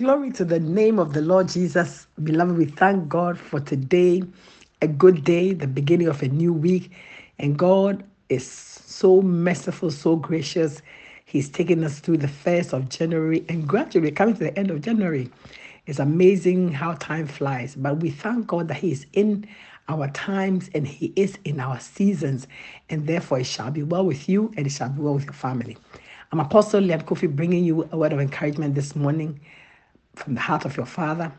Glory to the name of the Lord Jesus. Beloved, we thank God for today, a good day, the beginning of a new week. And God is so merciful, so gracious. He's taking us through the first of January and gradually coming to the end of January. It's amazing how time flies, but we thank God that He is in our times and He is in our seasons, and therefore it shall be well with you and it shall be well with your family. I'm Apostle Liam Kofi bringing you a word of encouragement this morning from the heart of your Father.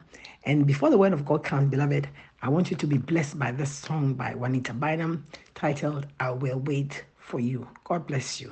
And before the word of God comes, beloved, I want you to be blessed by this song by Juanita Bynum titled, I Will Wait for You. God bless you.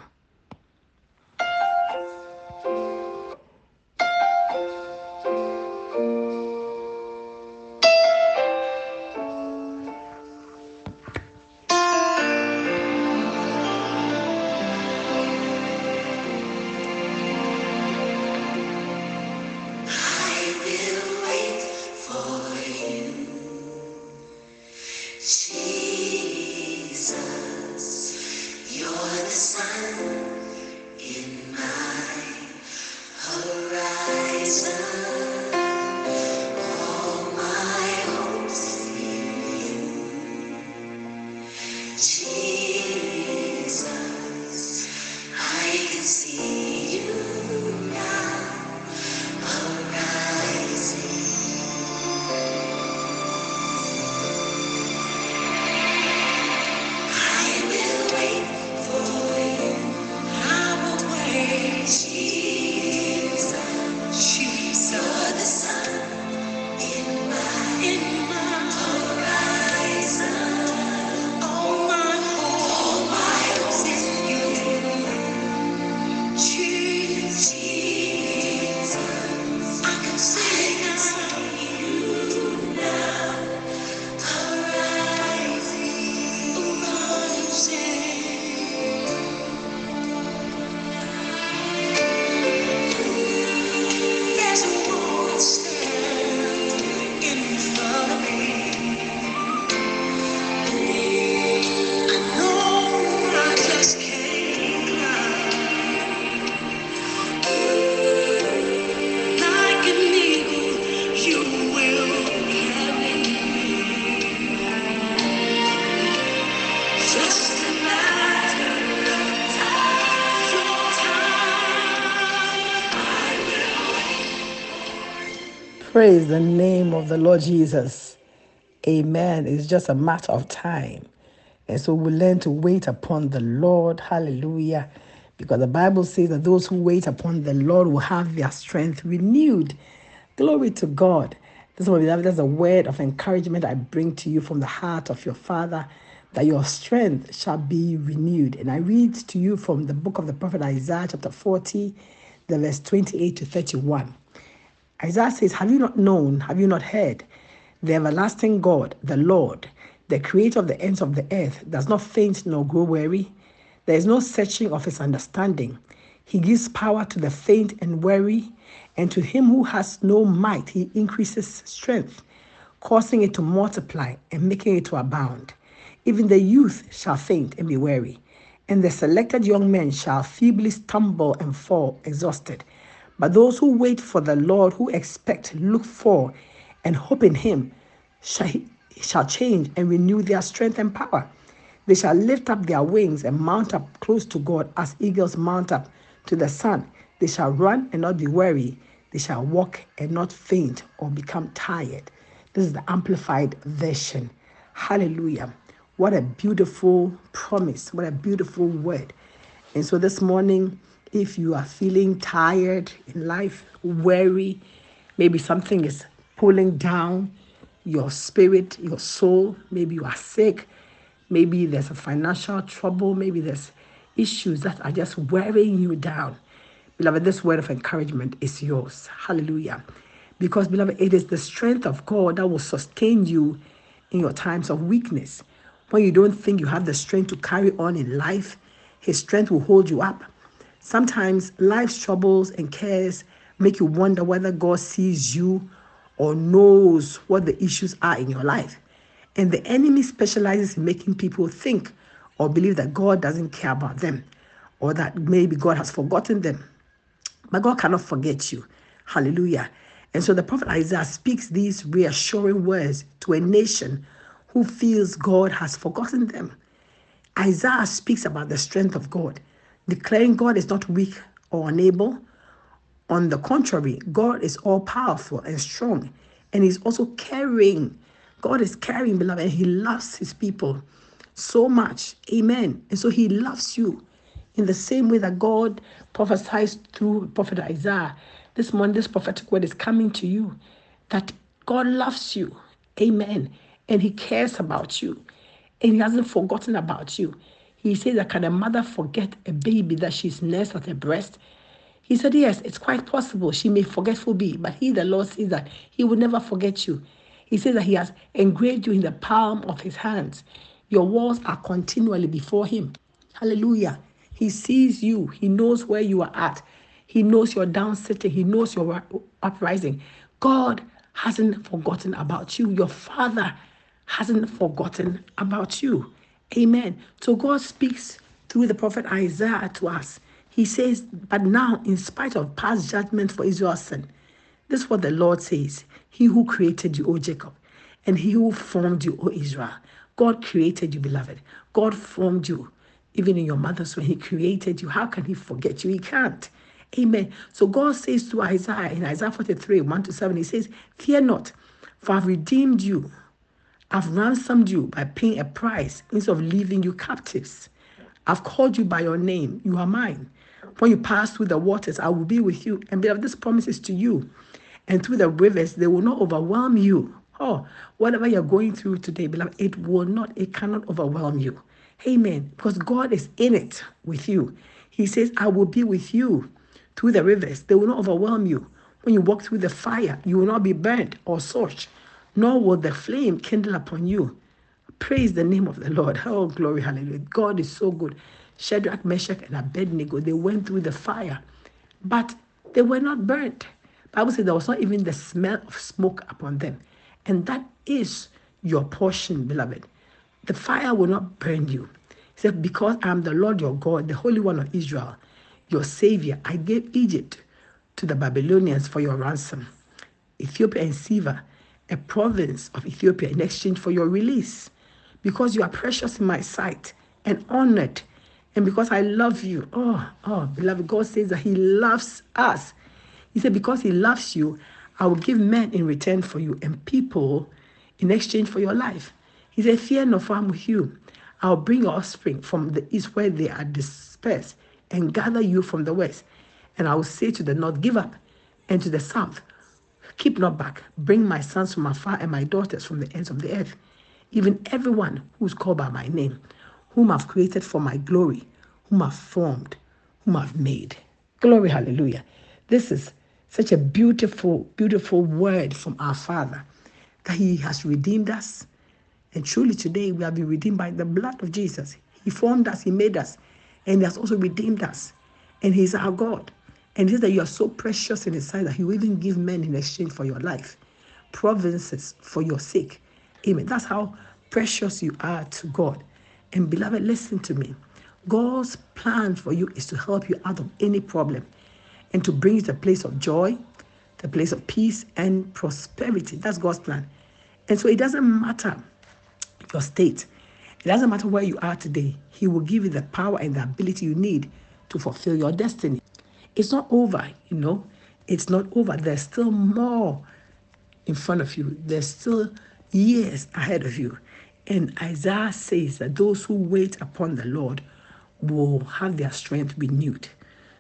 Praise the name of the Lord Jesus. Amen. It's just a matter of time. And so we learn to wait upon the Lord. Hallelujah. Because the Bible says that those who wait upon the Lord will have their strength renewed. Glory to God. This is what that's a word of encouragement I bring to you from the heart of your Father that your strength shall be renewed. And I read to you from the book of the prophet Isaiah, chapter 40, the verse 28 to 31. Isaiah says, Have you not known? Have you not heard? The everlasting God, the Lord, the creator of the ends of the earth, does not faint nor grow weary. There is no searching of his understanding. He gives power to the faint and weary, and to him who has no might, he increases strength, causing it to multiply and making it to abound. Even the youth shall faint and be weary, and the selected young men shall feebly stumble and fall exhausted. But those who wait for the Lord, who expect, look for, and hope in Him, shall, shall change and renew their strength and power. They shall lift up their wings and mount up close to God as eagles mount up to the sun. They shall run and not be weary. They shall walk and not faint or become tired. This is the amplified version. Hallelujah. What a beautiful promise. What a beautiful word. And so this morning, if you are feeling tired in life, weary, maybe something is pulling down your spirit, your soul, maybe you are sick, maybe there's a financial trouble, maybe there's issues that are just wearing you down. Beloved, this word of encouragement is yours. Hallelujah. Because, beloved, it is the strength of God that will sustain you in your times of weakness. When you don't think you have the strength to carry on in life, His strength will hold you up. Sometimes life's troubles and cares make you wonder whether God sees you or knows what the issues are in your life. And the enemy specializes in making people think or believe that God doesn't care about them or that maybe God has forgotten them. But God cannot forget you. Hallelujah. And so the prophet Isaiah speaks these reassuring words to a nation who feels God has forgotten them. Isaiah speaks about the strength of God, declaring God is not weak or unable. On the contrary, God is all powerful and strong, and He's also caring. God is caring, beloved, and He loves His people so much. Amen. And so He loves you in the same way that God prophesies through Prophet Isaiah. This morning, this prophetic word is coming to you that God loves you. Amen. And He cares about you. And He hasn't forgotten about you. He says that can a mother forget a baby that she's nursed at her breast? He said, Yes, it's quite possible. She may forgetful be, but He, the Lord, says that He will never forget you. He says that He has engraved you in the palm of His hands. Your walls are continually before Him. Hallelujah. He sees you, He knows where you are at. He knows you're down sitting. He knows you're uprising. God hasn't forgotten about you. Your Father hasn't forgotten about you. Amen. So God speaks through the prophet Isaiah to us. He says, But now, in spite of past judgment for Israel's sin, this is what the Lord says He who created you, O Jacob, and he who formed you, O Israel. God created you, beloved. God formed you, even in your mother's womb. He created you. How can He forget you? He can't. Amen. So God says to Isaiah in Isaiah 43, 1 to 7, He says, Fear not, for I've redeemed you. I've ransomed you by paying a price instead of leaving you captives. I've called you by your name. You are mine. When you pass through the waters, I will be with you. And beloved, this promise is to you. And through the rivers, they will not overwhelm you. Oh, whatever you're going through today, beloved, it will not, it cannot overwhelm you. Amen. Because God is in it with you. He says, I will be with you through the rivers, they will not overwhelm you. When you walk through the fire, you will not be burnt or scorched, nor will the flame kindle upon you. Praise the name of the Lord. Oh, glory, hallelujah. God is so good. Shadrach, Meshach, and Abednego, they went through the fire, but they were not burnt. Bible says there was not even the smell of smoke upon them. And that is your portion, beloved. The fire will not burn you. He said, Because I am the Lord your God, the Holy One of Israel your Savior. I gave Egypt to the Babylonians for your ransom, Ethiopia and Seba, a province of Ethiopia, in exchange for your release, because you are precious in my sight and honored, and because I love you. Oh, oh, beloved, God says that He loves us. He said, Because He loves you, I will give men in return for you and people in exchange for your life. He said, Fear no, for with you. I'll bring your offspring from the east where they are dispersed and gather you from the west. And I will say to the north, Give up, and to the south, Keep not back. Bring my sons from afar and my daughters from the ends of the earth, even everyone who's called by my name, whom I've created for my glory, whom I've formed, whom I've made. Glory, hallelujah. This is such a beautiful, beautiful word from our Father that He has redeemed us. And truly today we have been redeemed by the blood of Jesus. He formed us, He made us, and He has also redeemed us. And He's our God. And He says that you are so precious in His sight that He will even give men in exchange for your life, provinces for your sake. Amen. That's how precious you are to God. And beloved, listen to me. God's plan for you is to help you out of any problem and to bring you to a place of joy, the place of peace and prosperity. That's God's plan. And so it doesn't matter your state. It doesn't matter where you are today, He will give you the power and the ability you need to fulfill your destiny. It's not over, you know. It's not over. There's still more in front of you, there's still years ahead of you. And Isaiah says that those who wait upon the Lord will have their strength renewed.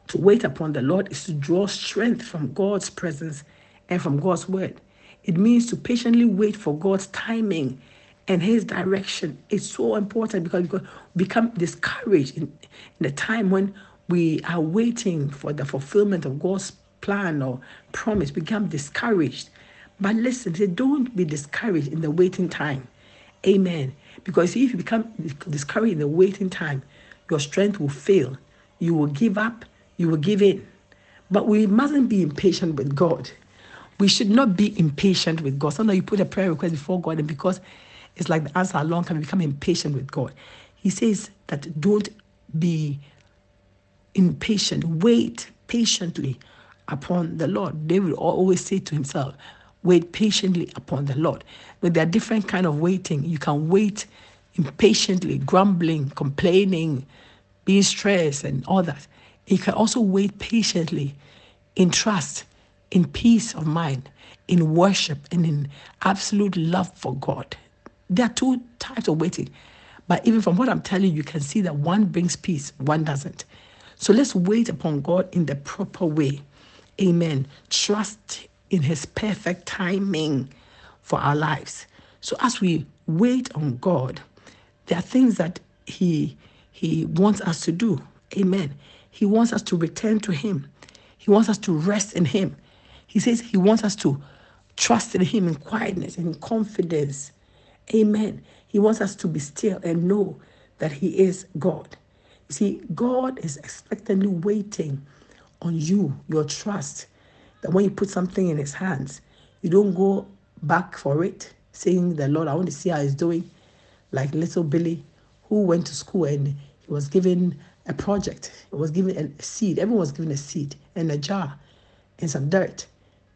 To wait upon the Lord is to draw strength from God's presence and from God's word. It means to patiently wait for God's timing and his direction is so important because we become discouraged in, in the time when we are waiting for the fulfillment of God's plan or promise, become discouraged. But listen, say, don't be discouraged in the waiting time. Amen. Because if you become discouraged in the waiting time, your strength will fail. You will give up. You will give in. But we mustn't be impatient with God. We should not be impatient with God. Sometimes you put a prayer request before God, and because it's like the answer alone can become impatient with God. He says that don't be impatient. Wait patiently upon the Lord. David always say to himself, wait patiently upon the Lord. But there are different kind of waiting. You can wait impatiently, grumbling, complaining, being stressed and all that. You can also wait patiently in trust, in peace of mind, in worship, and in absolute love for God. There are two types of waiting. But even from what I'm telling you, you can see that one brings peace, one doesn't. So let's wait upon God in the proper way. Amen. Trust in His perfect timing for our lives. So as we wait on God, there are things that He He wants us to do. Amen. He wants us to return to Him. He wants us to rest in Him. He says He wants us to trust in Him in quietness and in confidence. Amen. He wants us to be still and know that He is God. See, God is expectantly waiting on you, your trust, that when you put something in His hands, you don't go back for it, saying, The Lord, I want to see how He's doing. Like little Billy, who went to school and he was given a project, he was given a seed. Everyone was given a seed and a jar and some dirt.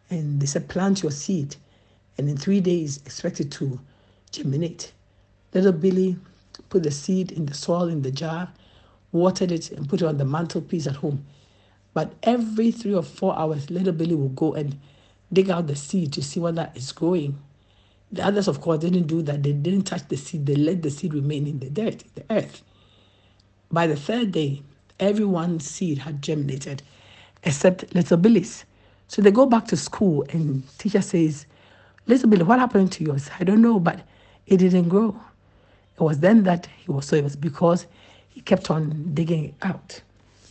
And they said, Plant your seed. And in three days, expect it to germinate. Little Billy put the seed in the soil in the jar, watered it, and put it on the mantelpiece at home. But every three or four hours, little Billy will go and dig out the seed to see whether it's growing. The others, of course, didn't do that. They didn't touch the seed. They let the seed remain in the dirt, the earth. By the third day, everyone's seed had germinated except little Billy's. So they go back to school and teacher says, Little Billy, what happened to yours? I don't know, but it didn't grow. It was then that he was so it was because he kept on digging it out,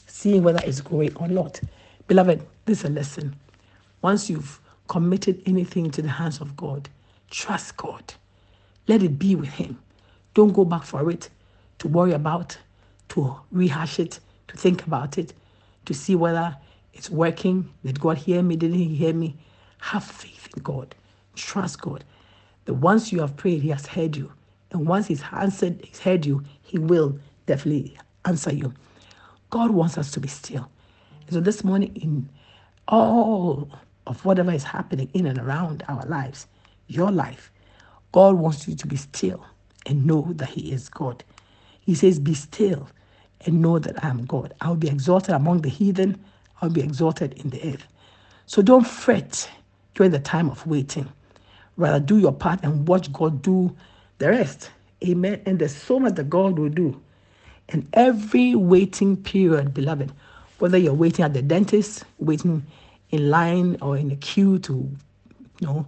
seeing whether it's growing or not. Beloved, this is a lesson. Once you've committed anything to the hands of God, Trust God. Let it be with Him. Don't go back for it to worry about, to rehash it, to think about it, to see whether it's working. Did God hear me? Didn't He hear me? Have faith in God. Trust God. That once you have prayed, He has heard you. And once He's answered, He's heard you, He will definitely answer you. God wants us to be still. So this morning, in all of whatever is happening in and around our lives, your life, God wants you to be still and know that He is God. He says, Be still and know that I am God. I will be exalted among the heathen, I will be exalted in the earth. So don't fret during the time of waiting. Rather, do your part and watch God do the rest. Amen. And there's so much that God will do. And every waiting period, beloved, whether you're waiting at the dentist, waiting in line or in a queue to, you know,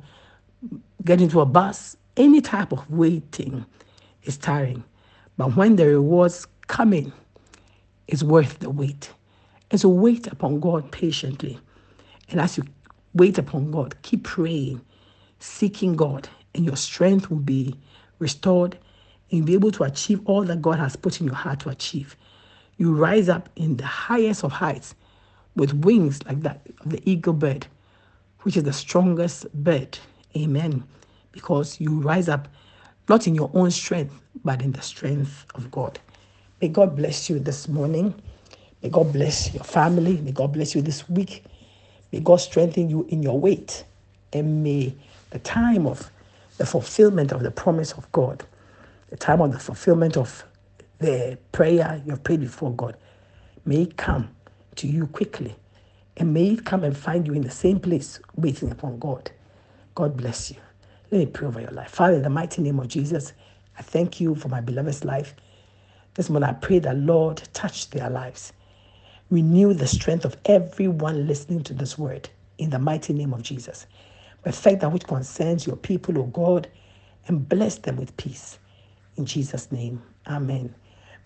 get into a bus, any type of waiting is tiring. But when the rewards come in, it's worth the wait. And so wait upon God patiently. And as you wait upon God, keep praying, seeking God, and your strength will be restored you'll be able to achieve all that God has put in your heart to achieve. You rise up in the highest of heights with wings like that of the eagle bird, which is the strongest bird Amen. Because you rise up not in your own strength, but in the strength of God. May God bless you this morning. May God bless your family. May God bless you this week. May God strengthen you in your wait. And may the time of the fulfillment of the promise of God, the time of the fulfillment of the prayer you have prayed before God, may it come to you quickly. And may it come and find you in the same place waiting upon God. God bless you. Let me pray over your life. Father, in the mighty name of Jesus, I thank you for my beloved's life. This morning, I pray that, Lord, touch their lives. Renew the strength of everyone listening to this word in the mighty name of Jesus. Perfect that which concerns your people, O God, and bless them with peace. In Jesus' name, amen.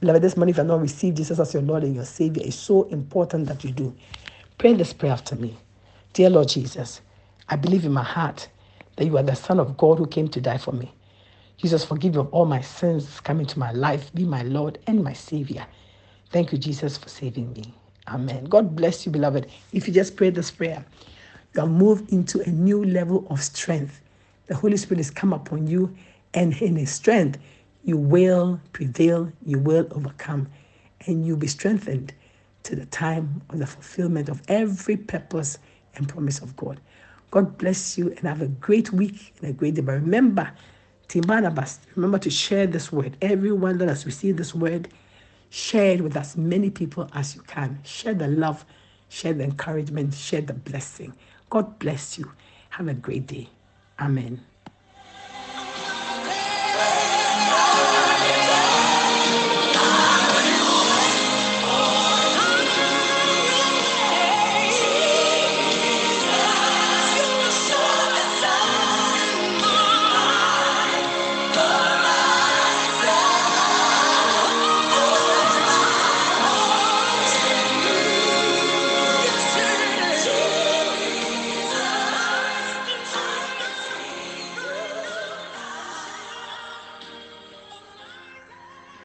Beloved, this morning, if you have not received Jesus as your Lord and your Savior, it's so important that you do. Pray this prayer after me. Dear Lord Jesus, I believe in my heart that you are the Son of God who came to die for me. Jesus, forgive me of all my sins, come into my life, be my Lord and my Savior. Thank you, Jesus, for saving me. Amen. God bless you, beloved. If you just pray this prayer, you have moved into a new level of strength. The Holy Spirit has come upon you, and in His strength, you will prevail, you will overcome, and you'll be strengthened to the time of the fulfillment of every purpose and promise of God. God bless you and have a great week and a great day. But remember, Team Barnabas, remember to share this word. Everyone that has received this word, share it with as many people as you can. Share the love, share the encouragement, share the blessing. God bless you. Have a great day. Amen.